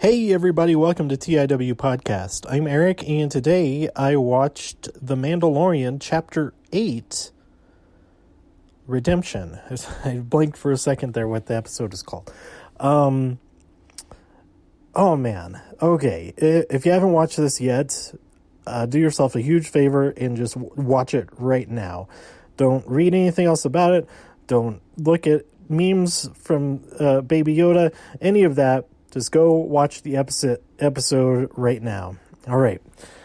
Hey, everybody, welcome to TIW Podcast. I'm Eric, and today I watched The Mandalorian Chapter 8 Redemption. I blinked for a second there what the episode is called. Um, oh, man. Okay, if you haven't watched this yet, uh, do yourself a huge favor and just watch it right now. Don't read anything else about it. Don't look at memes from uh, Baby Yoda, any of that just go watch the episode episode right now. All right.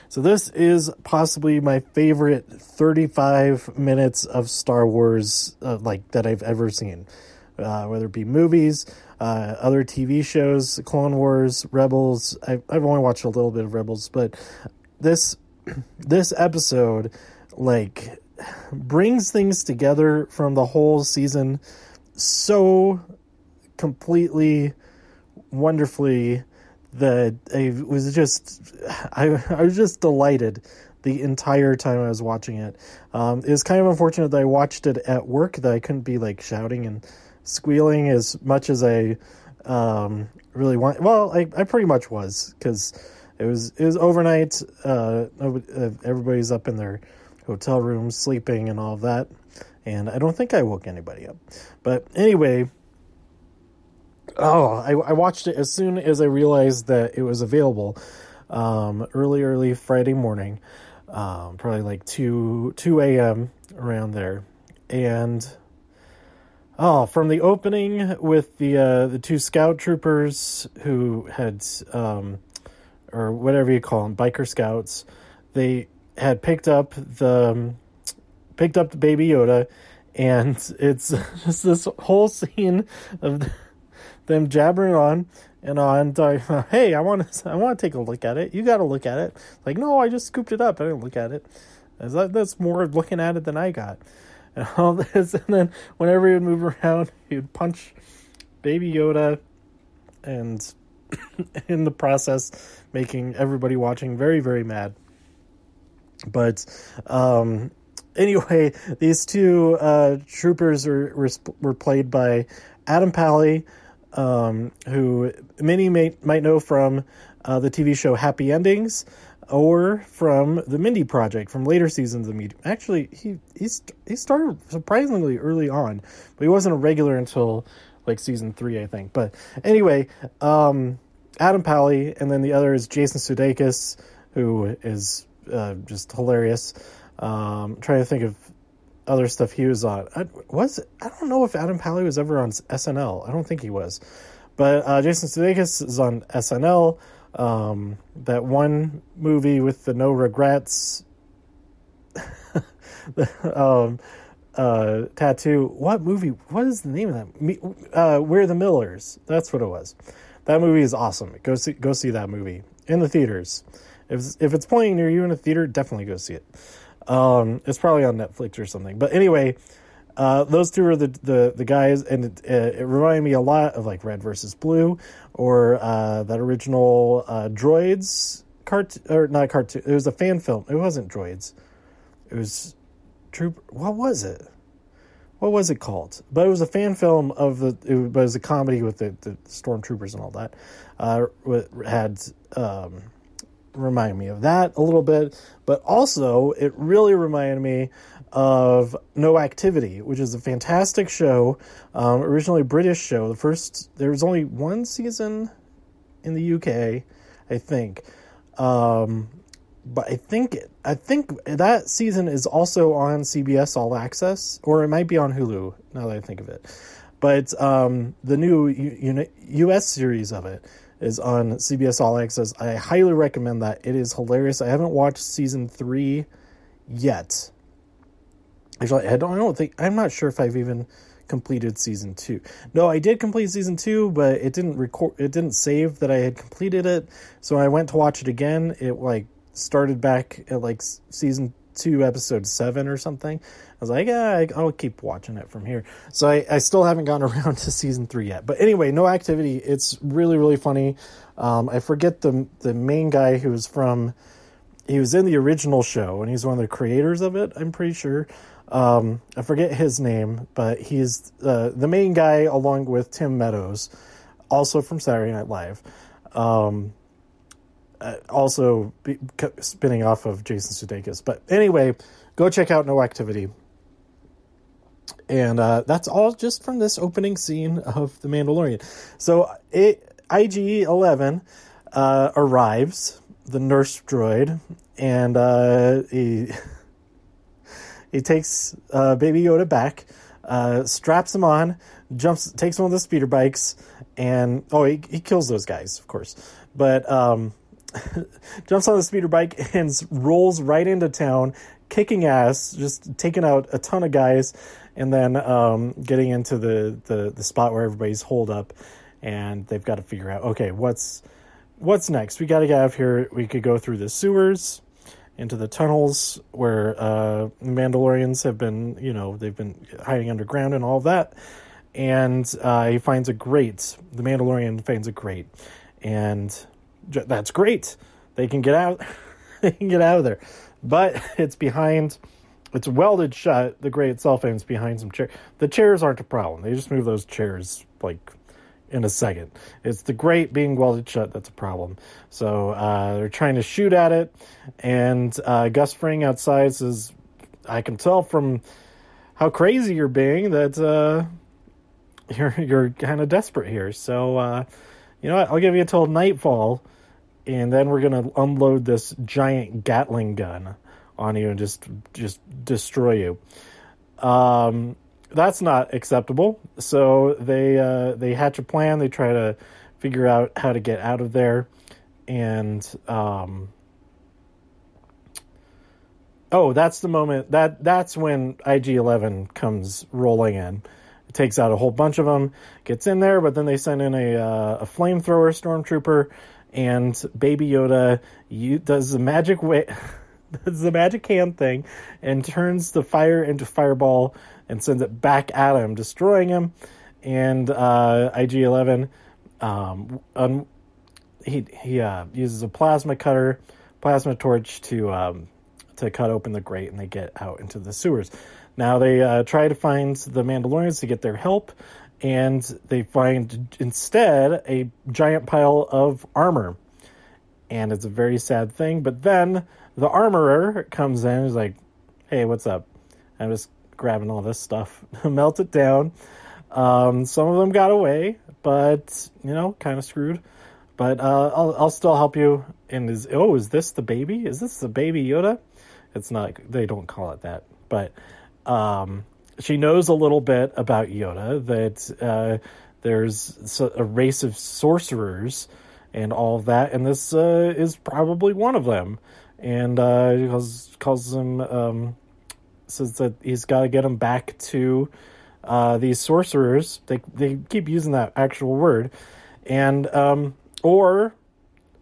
So this is possibly my favorite 35 minutes of Star Wars uh, like that I've ever seen. Uh, whether it be movies, uh, other TV shows, Clone Wars, Rebels. I've, I've only watched a little bit of Rebels, but this this episode like brings things together from the whole season so completely wonderfully that I was just I, I was just delighted the entire time I was watching it. Um, it was kind of unfortunate that I watched it at work that I couldn't be like shouting and squealing as much as I um, really want. Well, I, I pretty much was because it was it was overnight. Uh, uh, everybody's up in their hotel rooms sleeping and all of that, and I don't think I woke anybody up. But anyway, oh, I, I watched it as soon as I realized that it was available. Um, early, early Friday morning, um, probably like two two a.m. around there, and oh, from the opening with the uh, the two scout troopers who had um, or whatever you call them, biker scouts, they had picked up the um, picked up the baby Yoda, and it's just this whole scene of. The, them jabbering on and on. hey, I want to, I want to take a look at it. You got to look at it. Like, no, I just scooped it up. I didn't look at it. That's more looking at it than I got. And all this, and then whenever he would move around, he would punch Baby Yoda, and in the process, making everybody watching very, very mad. But um, anyway, these two uh, troopers were, were, were played by Adam Pally um, who many may, might know from uh, the TV show Happy Endings or from the Mindy Project from later seasons of the Media. Actually, he he's he started surprisingly early on, but he wasn't a regular until like season three, I think. But anyway, um, Adam Pally, and then the other is Jason Sudeikis, who is uh, just hilarious. Um, trying to think of other stuff he was on. I, was I don't know if Adam Pally was ever on SNL. I don't think he was, but uh, Jason Sudeikis is on SNL. Um, that one movie with the no regrets um, uh, tattoo. What movie? What is the name of that? Uh, We're the Millers. That's what it was. That movie is awesome. Go see go see that movie in the theaters. If if it's playing near you in a theater, definitely go see it. Um, it's probably on Netflix or something. But anyway, uh, those two are the, the, the guys, and it, it, reminded me a lot of like Red versus Blue or uh, that original uh, Droids cartoon, or not cartoon. It was a fan film. It wasn't Droids. It was Troop. What was it? What was it called? But it was a fan film of the. But It was a comedy with the, the stormtroopers and all that. Uh, had um, remind me of that a little bit, but also it really reminded me of No Activity, which is a fantastic show, um, originally British show. The first there was only one season in the UK, I think, um, but I think I think that season is also on CBS All Access, or it might be on Hulu. Now that I think of it, but um, the new U- U- series of it is on CBS All Access. I highly recommend that. It is hilarious. I haven't watched season three yet. Actually, I don't, I don't think I'm not sure if I've even completed season two. No, I did complete season two, but it didn't record. It didn't save that I had completed it. So I went to watch it again. It like started back at like season two, episode seven or something. I was like, yeah, I'll keep watching it from here. So I, I still haven't gotten around to season three yet. But anyway, no activity. It's really, really funny. Um, I forget the the main guy who was from. He was in the original show, and he's one of the creators of it. I'm pretty sure. Um, I forget his name, but he's uh, the main guy along with Tim Meadows, also from Saturday Night Live. Um, uh, also be, spinning off of Jason Sudeikis. But anyway, go check out No Activity. And uh, that's all just from this opening scene of The Mandalorian. So it, IG 11 uh, arrives, the nurse droid, and uh, he, he takes uh, Baby Yoda back, uh, straps him on, jumps, takes one of the speeder bikes, and oh, he, he kills those guys, of course. But um, jumps on the speeder bike and rolls right into town, kicking ass, just taking out a ton of guys, and then um, getting into the, the, the spot where everybody's holed up, and they've got to figure out okay, what's what's next? We got to get out of here. We could go through the sewers into the tunnels where uh, Mandalorians have been, you know, they've been hiding underground and all that. And uh, he finds a grate. The Mandalorian finds a grate, and that's great. They can get out. they can get out of there, but it's behind. It's welded shut. The grate itself, it's behind some chairs. The chairs aren't a problem. They just move those chairs like in a second. It's the grate being welded shut that's a problem. So uh, they're trying to shoot at it, and uh, Gus Fring outside says, "I can tell from how crazy you're being that uh, you're you're kind of desperate here. So uh, you know what? I'll give you until nightfall." and then we're gonna unload this giant Gatling gun on you and just just destroy you. Um, that's not acceptable. So they uh, they hatch a plan. They try to figure out how to get out of there, and um, oh, that's the moment that that's when IG Eleven comes rolling in. Takes out a whole bunch of them, gets in there, but then they send in a uh, a flamethrower stormtrooper and Baby Yoda you, does the magic way, does the magic hand thing, and turns the fire into fireball and sends it back at him, destroying him. And uh, IG Eleven, um, um, he he uh, uses a plasma cutter, plasma torch to um, to cut open the grate, and they get out into the sewers. Now they uh, try to find the Mandalorians to get their help, and they find instead a giant pile of armor. And it's a very sad thing. But then the armorer comes in and is like, hey, what's up? I'm just grabbing all this stuff, melt it down. Um, some of them got away, but, you know, kind of screwed. But uh, I'll, I'll still help you. And is, oh, is this the baby? Is this the baby Yoda? It's not, they don't call it that. But um, she knows a little bit about Yoda, that uh, there's a race of sorcerers and all of that, and this uh, is probably one of them. And uh, calls calls him um, says that he's got to get him back to uh, these sorcerers. They they keep using that actual word, and um, or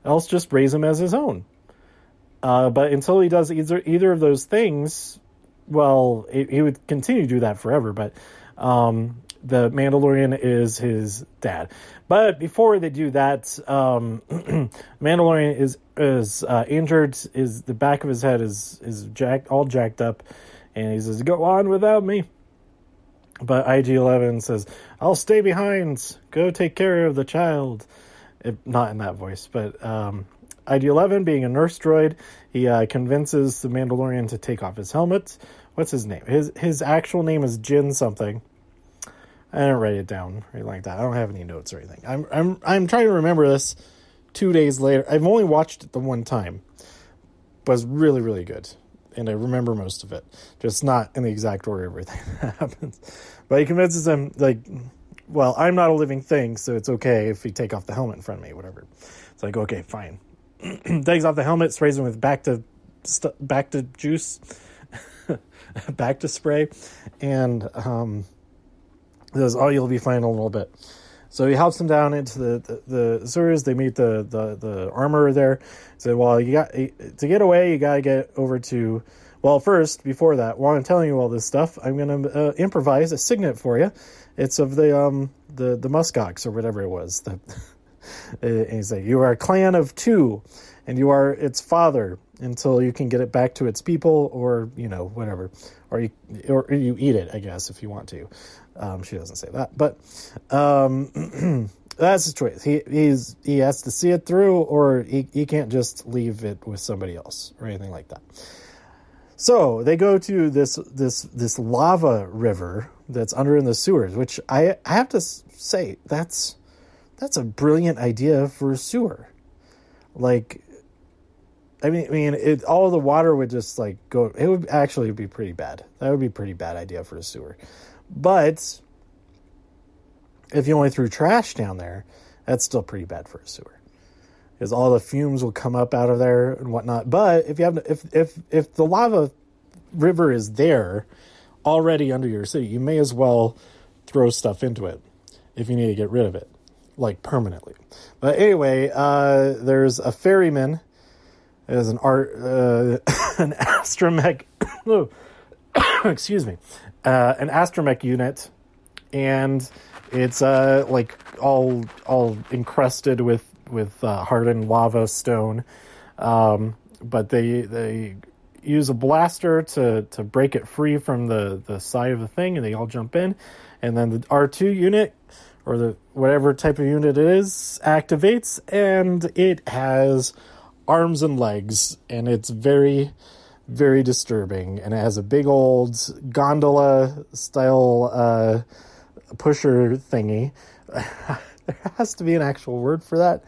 else just raise him as his own. Uh, but until he does either either of those things, well, he would continue to do that forever, but um, the Mandalorian is his dad. But before they do that, um, Mandalorian is is uh, injured. Is the back of his head is is jacked, all jacked up, and he says, "Go on without me." But IG Eleven says, "I'll stay behind. Go take care of the child." It, not in that voice, but um, IG Eleven, being a nurse droid, he uh, convinces the Mandalorian to take off his helmet. What's his name? His his actual name is Jin something. I didn't write it down or anything like that. I don't have any notes or anything. I'm I'm I'm trying to remember this two days later. I've only watched it the one time, but it's really really good, and I remember most of it. Just not in the exact order everything that happens. But he convinces him like, well, I'm not a living thing, so it's okay if you take off the helmet in front of me, whatever. It's like okay, fine. takes off the helmet, sprays him with back to st- bacta juice, bacta spray, and um, says, "Oh, you'll be fine in a little bit." So he helps him down into the the, the sewers. They meet the the the armorer there. He said, "Well, you got to get away. You got to get over to." Well, first, before that, while I'm telling you all this stuff, I'm going to uh, improvise a signet for you. It's of the um the the muskox or whatever it was. The, and he's like, "You are a clan of two, and you are its father until you can get it back to its people, or you know whatever, or you or you eat it, I guess, if you want to." Um, she doesn't say that, but um, that's his choice. He he's he has to see it through, or he he can't just leave it with somebody else or anything like that. So they go to this this this lava river that's under in the sewers, which I I have to say that's that's a brilliant idea for a sewer. Like, I mean, I mean, it, all the water would just like go. It would actually be pretty bad. That would be a pretty bad idea for a sewer. But if you only threw trash down there, that's still pretty bad for a sewer because all the fumes will come up out of there and whatnot. But if you have if if if the lava river is there already under your city, you may as well throw stuff into it if you need to get rid of it, like permanently. But anyway, uh, there's a ferryman. There's an art uh, an astromech. excuse me, uh, an astromech unit, and it's uh like all all encrusted with with uh, hardened lava stone. Um, but they they use a blaster to to break it free from the the side of the thing, and they all jump in. And then the R two unit or the whatever type of unit it is activates, and it has arms and legs, and it's very very disturbing, and it has a big old gondola style uh, pusher thingy. there has to be an actual word for that.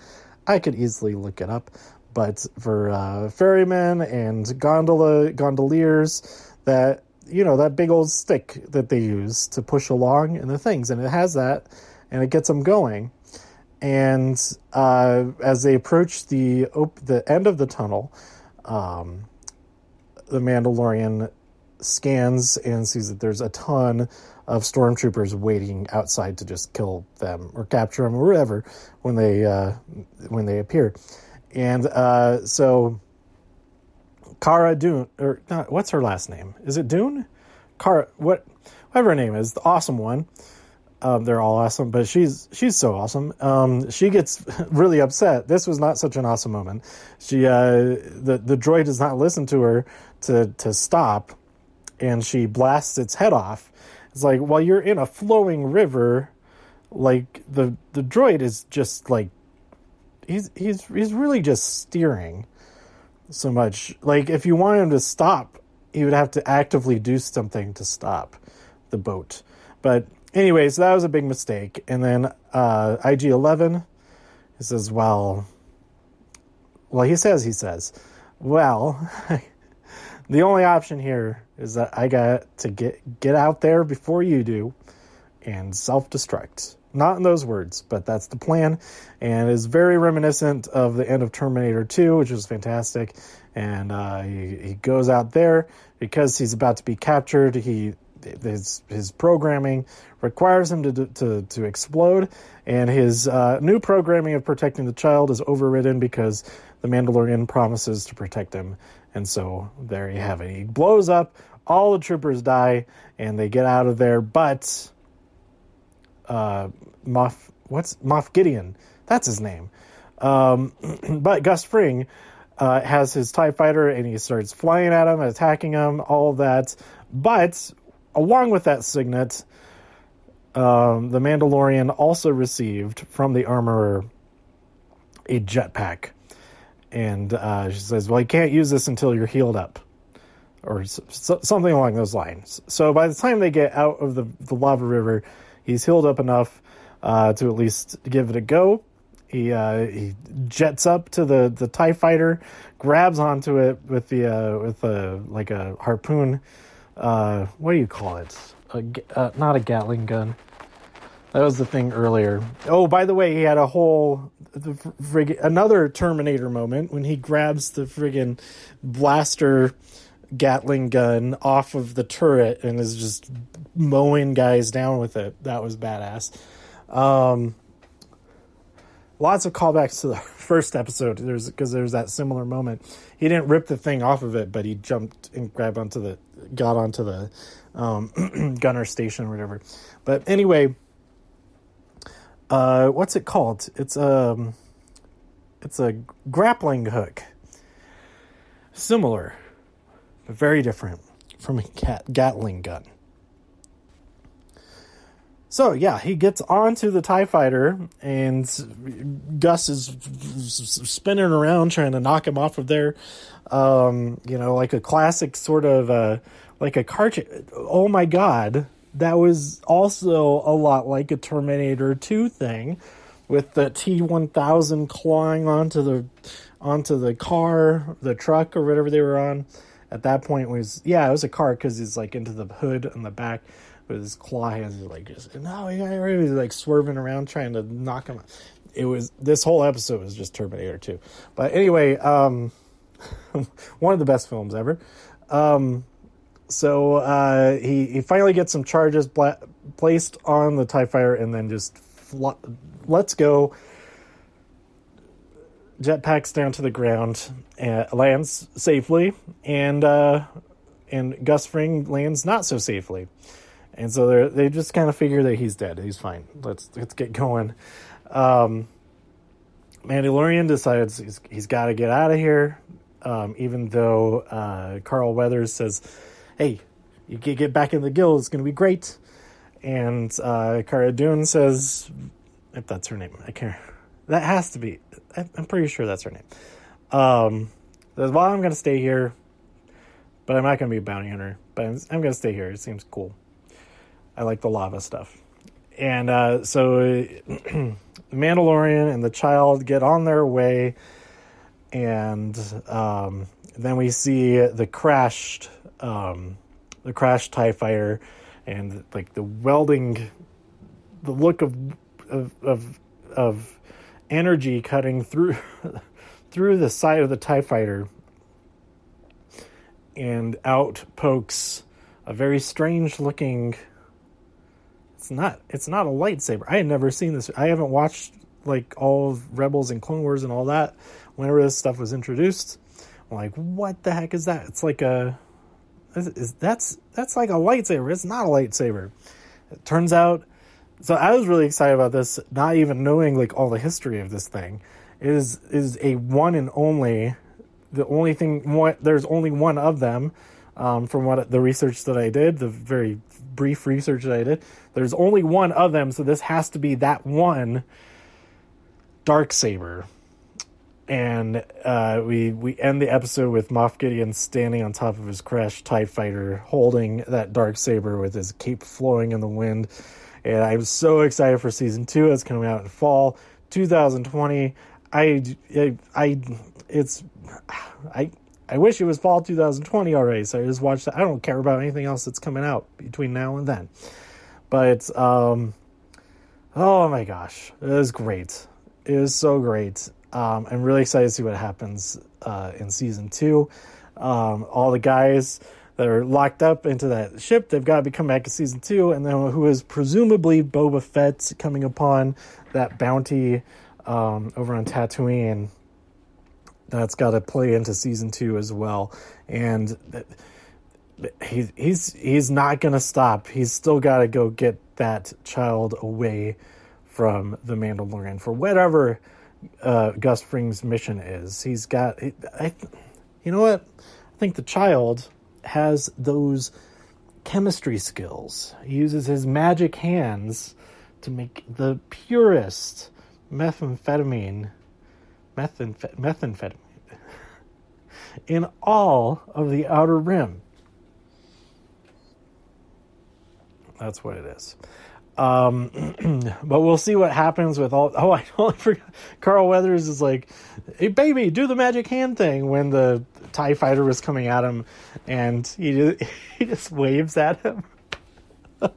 I could easily look it up, but for uh, ferrymen and gondola gondoliers, that you know that big old stick that they use to push along and the things, and it has that, and it gets them going. And uh, as they approach the op- the end of the tunnel, um, the Mandalorian scans and sees that there's a ton of stormtroopers waiting outside to just kill them or capture them or whatever when they uh, when they appear. And uh, so Cara Dune or not, what's her last name? Is it Dune? Cara what whatever her name is, the awesome one. Um, they're all awesome, but she's she's so awesome. Um, she gets really upset. This was not such an awesome moment. She uh, the the droid does not listen to her to to stop, and she blasts its head off it's like while you're in a flowing river, like the the droid is just like he's he's he's really just steering so much. Like if you want him to stop, he would have to actively do something to stop the boat. But anyways, that was a big mistake. And then uh, IG Eleven, he says, "Well, well," he says, he says, "Well." the only option here is that I got to get get out there before you do and self-destruct. Not in those words, but that's the plan, and is very reminiscent of the end of Terminator 2, which was fantastic. And uh, he, he goes out there because he's about to be captured. He his his programming requires him to to to explode, and his uh, new programming of protecting the child is overridden because the Mandalorian promises to protect him and so there you have it. He blows up, all the troopers die, and they get out of there. But uh, Moff, what's Moff Gideon? That's his name. Um, but Gus Fring uh, has his Tie Fighter, and he starts flying at him, attacking him, all of that. But along with that signet, um, the Mandalorian also received from the armorer a jetpack and uh, she says, "Well, you can't use this until you're healed up." Or so, something along those lines. So by the time they get out of the, the lava river, he's healed up enough uh, to at least give it a go. He uh, he jets up to the, the Tie Fighter, grabs onto it with the uh, with a like a harpoon. Uh, what do you call it? A, uh, not a Gatling gun. That was the thing earlier. Oh, by the way, he had a whole the frig- another Terminator moment when he grabs the friggin' blaster Gatling gun off of the turret and is just mowing guys down with it. That was badass. Um, lots of callbacks to the first episode. There's because there's that similar moment. He didn't rip the thing off of it, but he jumped and grabbed onto the got onto the um, gunner station or whatever. But anyway uh, what's it called? It's a um, it's a grappling hook. Similar, but very different from a Gat- Gatling gun. So yeah, he gets onto the Tie Fighter, and Gus is spinning around trying to knock him off of there. Um, you know, like a classic sort of uh, like a cartoon. Oh my god, that was also a lot like a Terminator Two thing, with the T one thousand clawing onto the onto the car, the truck, or whatever they were on. At that point, was yeah, it was a car because he's like into the hood on the back with his claw hands, like just no, he was like swerving around trying to knock him. Out. It was this whole episode was just Terminator 2. But anyway, um, one of the best films ever. Um, so uh, he he finally gets some charges bla- placed on the Tie and then just fl- let's go. Jetpacks down to the ground, and lands safely, and uh, and Gus Fring lands not so safely. And so they they just kind of figure that he's dead. He's fine. Let's let's get going. Um, Mandalorian decides he's, he's got to get out of here, um, even though uh, Carl Weathers says, "Hey, you get get back in the guild. It's going to be great." And uh, Cara Dune says, "If that's her name, I can't. That has to be. I'm pretty sure that's her name." Um, says, "Well, I'm going to stay here, but I'm not going to be a bounty hunter. But I'm, I'm going to stay here. It seems cool." I like the lava stuff. And uh, so the Mandalorian and the child get on their way, and um, then we see the crashed, um, the crashed Tie Fighter, and like the welding, the look of of of, of energy cutting through through the side of the Tie Fighter, and out pokes a very strange looking it's not it's not a lightsaber. I had never seen this. I haven't watched like all of Rebels and Clone Wars and all that. Whenever this stuff was introduced, I'm like, what the heck is that? It's like a is, that's that's like a lightsaber. It's not a lightsaber. It turns out. So I was really excited about this, not even knowing like all the history of this thing. It is is a one and only. The only thing, what there's only one of them. Um, from what the research that I did, the very brief research that I did, there's only one of them, so this has to be that one dark saber. And uh, we we end the episode with Moff Gideon standing on top of his crashed Tie Fighter, holding that dark saber with his cape flowing in the wind. And I'm so excited for season two. It's coming out in fall 2020. I, I, I it's I I wish it was fall 2020 already, so I just watched that. I don't care about anything else that's coming out between now and then. But, um, oh my gosh, it is great. It is so great. Um, I'm really excited to see what happens uh, in season two. Um, all the guys that are locked up into that ship, they've got to be coming back in season two, and then who is presumably Boba Fett coming upon that bounty um, over on Tatooine that's got to play into season two as well. And he, he's he's not going to stop. He's still got to go get that child away from the Mandalorian for whatever uh, Gus Fring's mission is. He's got. I, you know what? I think the child has those chemistry skills. He uses his magic hands to make the purest methamphetamine methamph- methamphetamine in all of the outer rim. That's what it is. Um, but we'll see what happens with all. Oh, I totally forgot. Carl Weathers is like, "Hey, baby, do the magic hand thing." When the Tie Fighter was coming at him, and he he just waves at him. that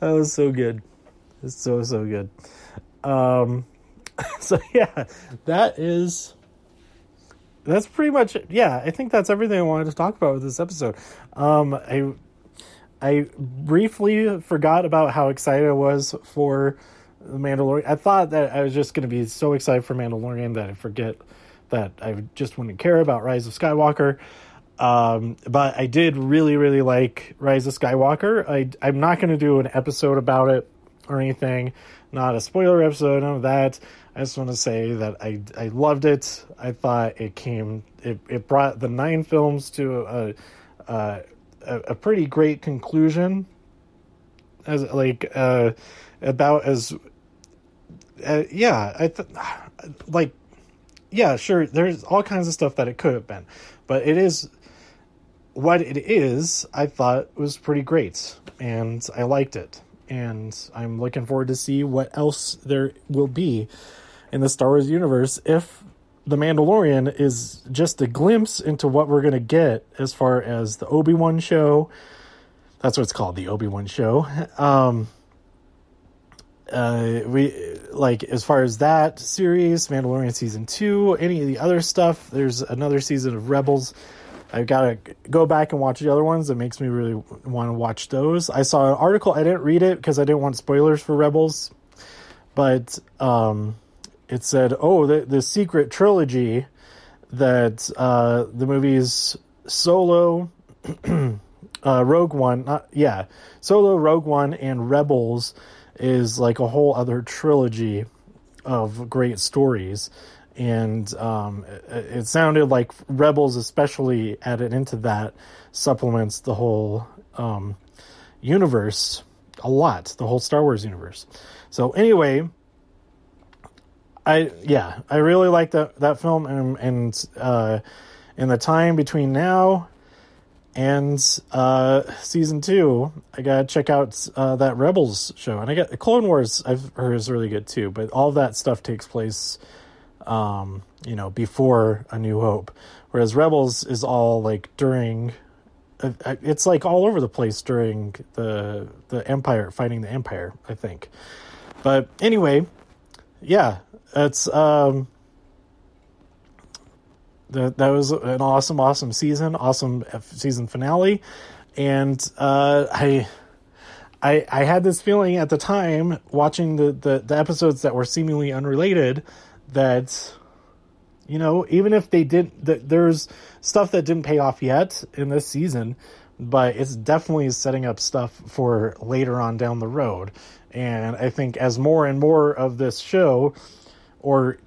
was so good. It's so so good. Um, so yeah, that is that's pretty much yeah. I think that's everything I wanted to talk about with this episode. Um, I I briefly forgot about how excited I was for the Mandalorian. I thought that I was just going to be so excited for Mandalorian that I forget that I just wouldn't care about Rise of Skywalker. Um, but I did really, really like Rise of Skywalker. I, I'm not going to do an episode about it or anything, not a spoiler episode, none of that. I just want to say that I I loved it. I thought it came it, it brought the nine films to a, a, a, pretty great conclusion as like uh about as uh, yeah i th- like yeah sure there's all kinds of stuff that it could have been but it is what it is i thought was pretty great and i liked it and i'm looking forward to see what else there will be in the star wars universe if the mandalorian is just a glimpse into what we're going to get as far as the obi-wan show. That's what it's called the obi-wan show. Um uh we like as far as that series mandalorian season two any of the other stuff there's another season of rebels i've got to go back and watch the other ones. It makes me really want to watch those. I saw an article i didn't read it because i didn't want spoilers for rebels but um it said oh the, the secret trilogy that uh the movies solo uh rogue one not yeah solo rogue one and rebels is like a whole other trilogy of great stories and um, it, it sounded like rebels especially added into that supplements the whole um, universe a lot the whole star wars universe so anyway i yeah i really like that that film and and uh in the time between now and uh, season two, I gotta check out uh, that Rebels show, and I got Clone Wars. I've heard is really good too, but all that stuff takes place, um, you know, before A New Hope, whereas Rebels is all like during. Uh, it's like all over the place during the the Empire fighting the Empire, I think. But anyway, yeah, it's um, that that was an awesome, awesome season, awesome season finale, and uh, I. I, I had this feeling at the time watching the, the, the episodes that were seemingly unrelated that you know even if they did that there's stuff that didn't pay off yet in this season but it's definitely setting up stuff for later on down the road and i think as more and more of this show or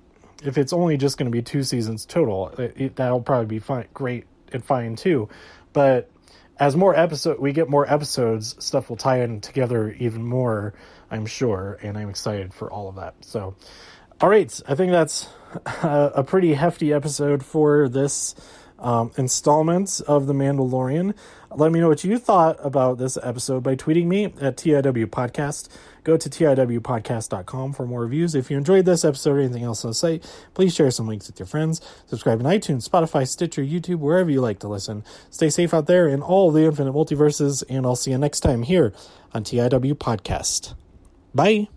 if it's only just going to be two seasons total, it, it, that'll probably be fine, great and fine too. But as more episode we get more episodes, stuff will tie in together even more, I'm sure, and I'm excited for all of that. So, all right, I think that's a, pretty hefty episode for this um, installment of The Mandalorian. Let me know what you thought about this episode by tweeting me at TIW Podcast. Go to TIWpodcast.com for more reviews. If you enjoyed this episode or anything else on the site, please share some links with your friends. Subscribe in iTunes, Spotify, Stitcher, YouTube, wherever you like to listen. Stay safe out there in all the infinite multiverses, and I'll see you next time here on TIW Podcast. Bye.